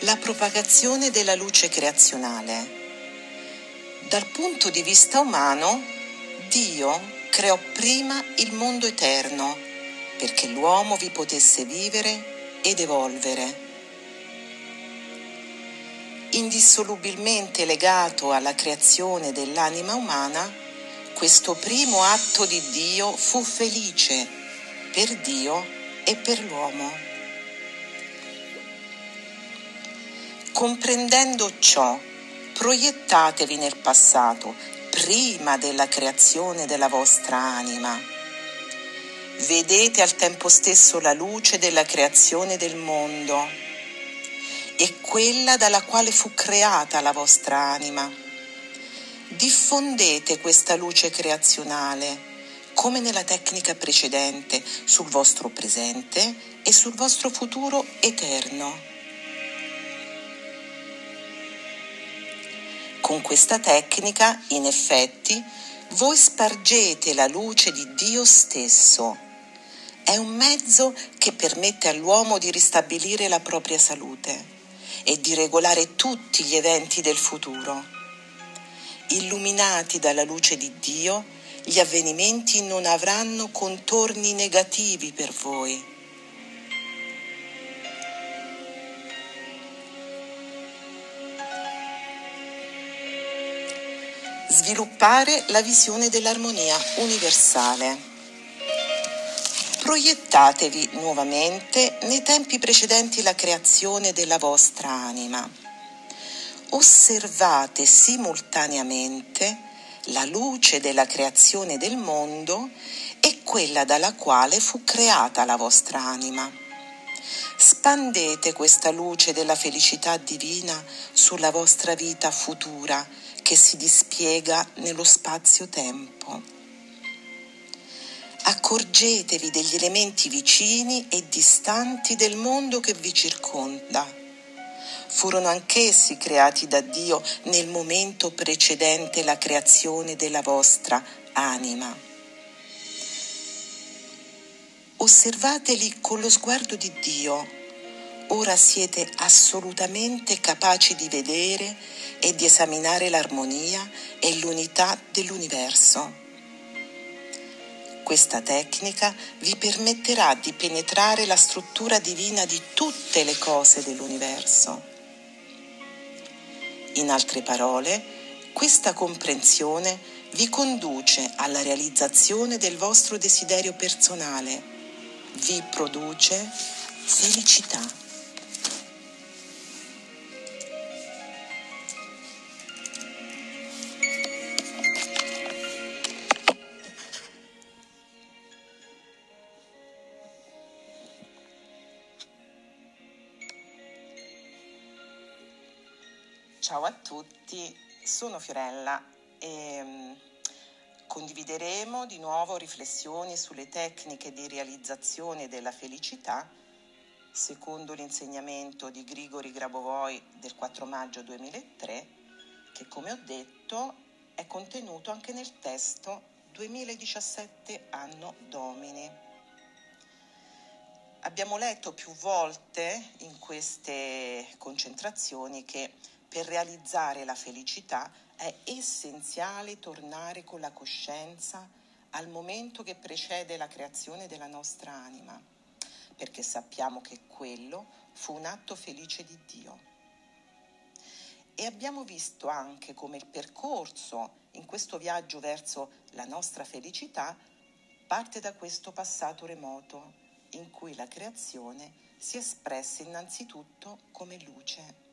la propagazione della luce creazionale. Dal punto di vista umano, Dio creò prima il mondo eterno perché l'uomo vi potesse vivere ed evolvere. Indissolubilmente legato alla creazione dell'anima umana, questo primo atto di Dio fu felice per Dio e per l'uomo. Comprendendo ciò, proiettatevi nel passato, prima della creazione della vostra anima. Vedete al tempo stesso la luce della creazione del mondo e quella dalla quale fu creata la vostra anima. Diffondete questa luce creazionale, come nella tecnica precedente, sul vostro presente e sul vostro futuro eterno. Con questa tecnica, in effetti, voi spargete la luce di Dio stesso. È un mezzo che permette all'uomo di ristabilire la propria salute e di regolare tutti gli eventi del futuro. Illuminati dalla luce di Dio, gli avvenimenti non avranno contorni negativi per voi sviluppare la visione dell'armonia universale. Proiettatevi nuovamente nei tempi precedenti la creazione della vostra anima. Osservate simultaneamente la luce della creazione del mondo e quella dalla quale fu creata la vostra anima. Spandete questa luce della felicità divina sulla vostra vita futura che si dispiega nello spazio-tempo. Accorgetevi degli elementi vicini e distanti del mondo che vi circonda. Furono anch'essi creati da Dio nel momento precedente la creazione della vostra anima. Osservateli con lo sguardo di Dio. Ora siete assolutamente capaci di vedere e di esaminare l'armonia e l'unità dell'universo. Questa tecnica vi permetterà di penetrare la struttura divina di tutte le cose dell'universo. In altre parole, questa comprensione vi conduce alla realizzazione del vostro desiderio personale, vi produce felicità. Ciao a tutti, sono Fiorella e um, condivideremo di nuovo riflessioni sulle tecniche di realizzazione della felicità secondo l'insegnamento di Grigori Grabovoi del 4 maggio 2003 che come ho detto è contenuto anche nel testo 2017 anno Domini. Abbiamo letto più volte in queste concentrazioni che per realizzare la felicità è essenziale tornare con la coscienza al momento che precede la creazione della nostra anima, perché sappiamo che quello fu un atto felice di Dio. E abbiamo visto anche come il percorso in questo viaggio verso la nostra felicità parte da questo passato remoto in cui la creazione si espresse innanzitutto come luce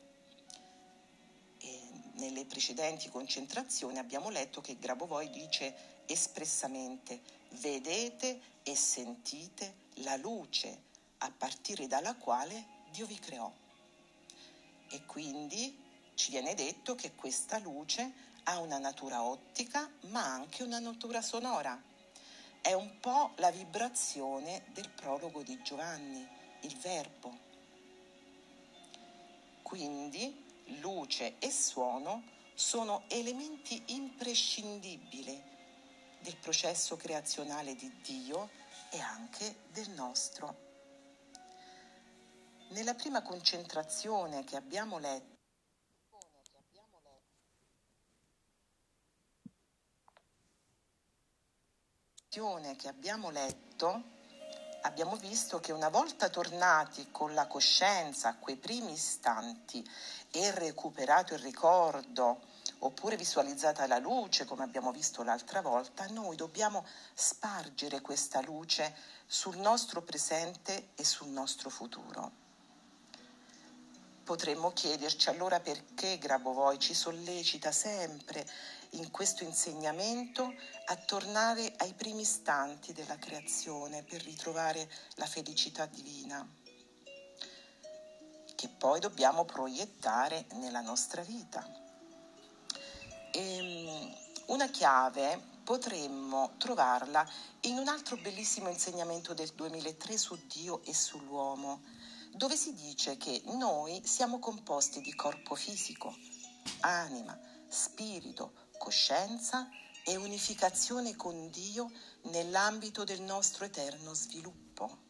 nelle precedenti concentrazioni abbiamo letto che Grabovoi dice espressamente vedete e sentite la luce a partire dalla quale Dio vi creò. E quindi ci viene detto che questa luce ha una natura ottica ma anche una natura sonora. È un po' la vibrazione del prologo di Giovanni, il verbo. Quindi luce e suono sono elementi imprescindibili del processo creazionale di Dio e anche del nostro. Nella prima concentrazione che abbiamo letto, che abbiamo letto, abbiamo visto che una volta tornati con la coscienza a quei primi istanti e recuperato il ricordo, oppure visualizzata la luce, come abbiamo visto l'altra volta, noi dobbiamo spargere questa luce sul nostro presente e sul nostro futuro. Potremmo chiederci allora perché Grabovoi ci sollecita sempre in questo insegnamento a tornare ai primi istanti della creazione per ritrovare la felicità divina, che poi dobbiamo proiettare nella nostra vita. E ehm, una chiave potremmo trovarla in un altro bellissimo insegnamento del 2003 su Dio e sull'uomo dove si dice che noi siamo composti di corpo fisico, anima, spirito, coscienza e unificazione con Dio nell'ambito del nostro eterno sviluppo.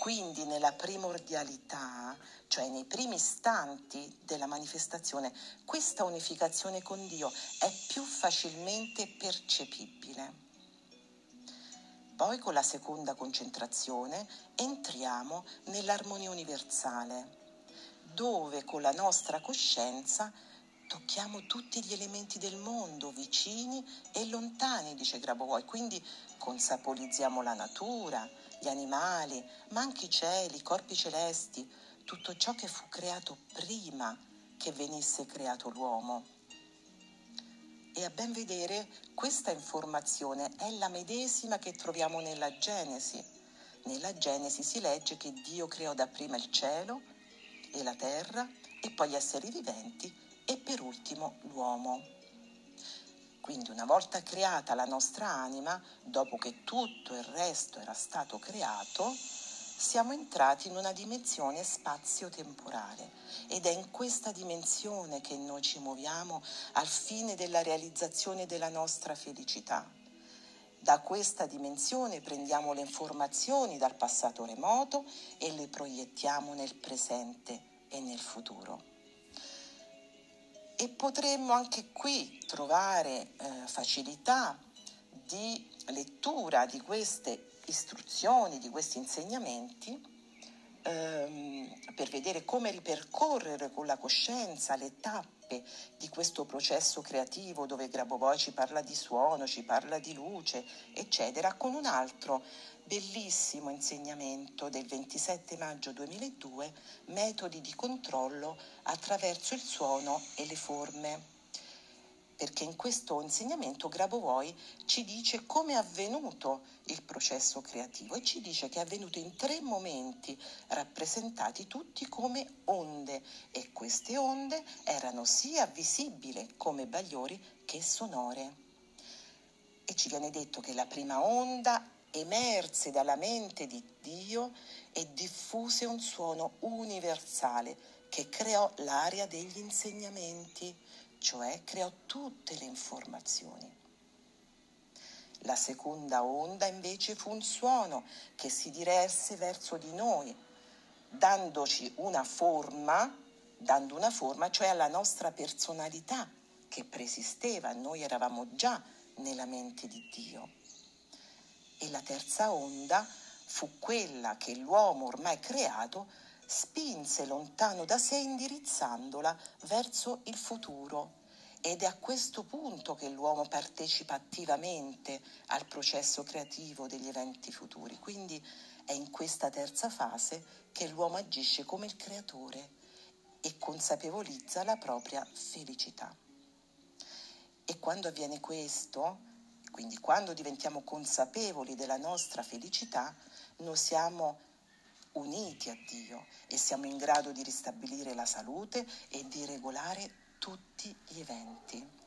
Quindi nella primordialità, cioè nei primi istanti della manifestazione, questa unificazione con Dio è più facilmente percepibile. Poi con la seconda concentrazione entriamo nell'armonia universale, dove con la nostra coscienza tocchiamo tutti gli elementi del mondo, vicini e lontani, dice Grabovoi, quindi consapevolizziamo la natura, gli animali, ma anche i cieli, i corpi celesti, tutto ciò che fu creato prima che venisse creato l'uomo. E a ben vedere questa informazione è la medesima che troviamo nella Genesi. Nella Genesi si legge che Dio creò dapprima il cielo e la terra e poi gli esseri viventi e per ultimo l'uomo. Quindi una volta creata la nostra anima, dopo che tutto il resto era stato creato, siamo entrati in una dimensione spazio-temporale ed è in questa dimensione che noi ci muoviamo al fine della realizzazione della nostra felicità. Da questa dimensione prendiamo le informazioni dal passato remoto e le proiettiamo nel presente e nel futuro. E potremmo anche qui trovare eh, facilità di lettura di queste istruzioni, di questi insegnamenti, ehm, per vedere come ripercorrere con la coscienza le tappe di questo processo creativo dove Grabovoi ci parla di suono, ci parla di luce, eccetera, con un altro bellissimo insegnamento del 27 maggio 2002, metodi di controllo attraverso il suono e le forme perché in questo insegnamento Grabovoi ci dice come è avvenuto il processo creativo e ci dice che è avvenuto in tre momenti rappresentati tutti come onde e queste onde erano sia visibili come bagliori che sonore. E ci viene detto che la prima onda emerse dalla mente di Dio e diffuse un suono universale che creò l'area degli insegnamenti cioè creò tutte le informazioni. La seconda onda invece fu un suono che si diresse verso di noi, dandoci una forma, dando una forma, cioè alla nostra personalità che preesisteva, noi eravamo già nella mente di Dio. E la terza onda fu quella che l'uomo ormai creato spinse lontano da sé indirizzandola verso il futuro. Ed è a questo punto che l'uomo partecipa attivamente al processo creativo degli eventi futuri. Quindi è in questa terza fase che l'uomo agisce come il creatore e consapevolizza la propria felicità. E quando avviene questo, quindi quando diventiamo consapevoli della nostra felicità, noi siamo uniti a Dio e siamo in grado di ristabilire la salute e di regolare tutti gli eventi.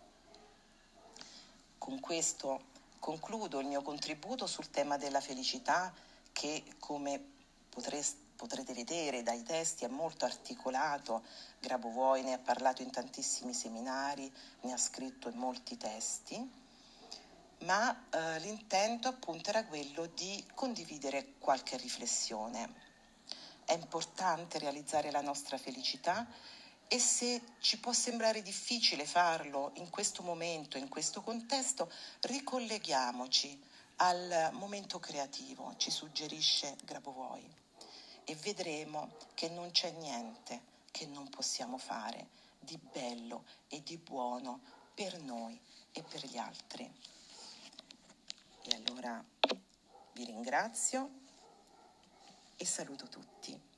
Con questo concludo il mio contributo sul tema della felicità che come potreste potrete vedere dai testi è molto articolato, Grabovoi ne ha parlato in tantissimi seminari, ne ha scritto in molti testi, ma eh, l'intento appunto era quello di condividere qualche riflessione. È importante realizzare la nostra felicità e se ci può sembrare difficile farlo in questo momento, in questo contesto, ricolleghiamoci al momento creativo, ci suggerisce Grabovoi, e vedremo che non c'è niente che non possiamo fare di bello e di buono per noi e per gli altri. E allora vi ringrazio e saluto tutti.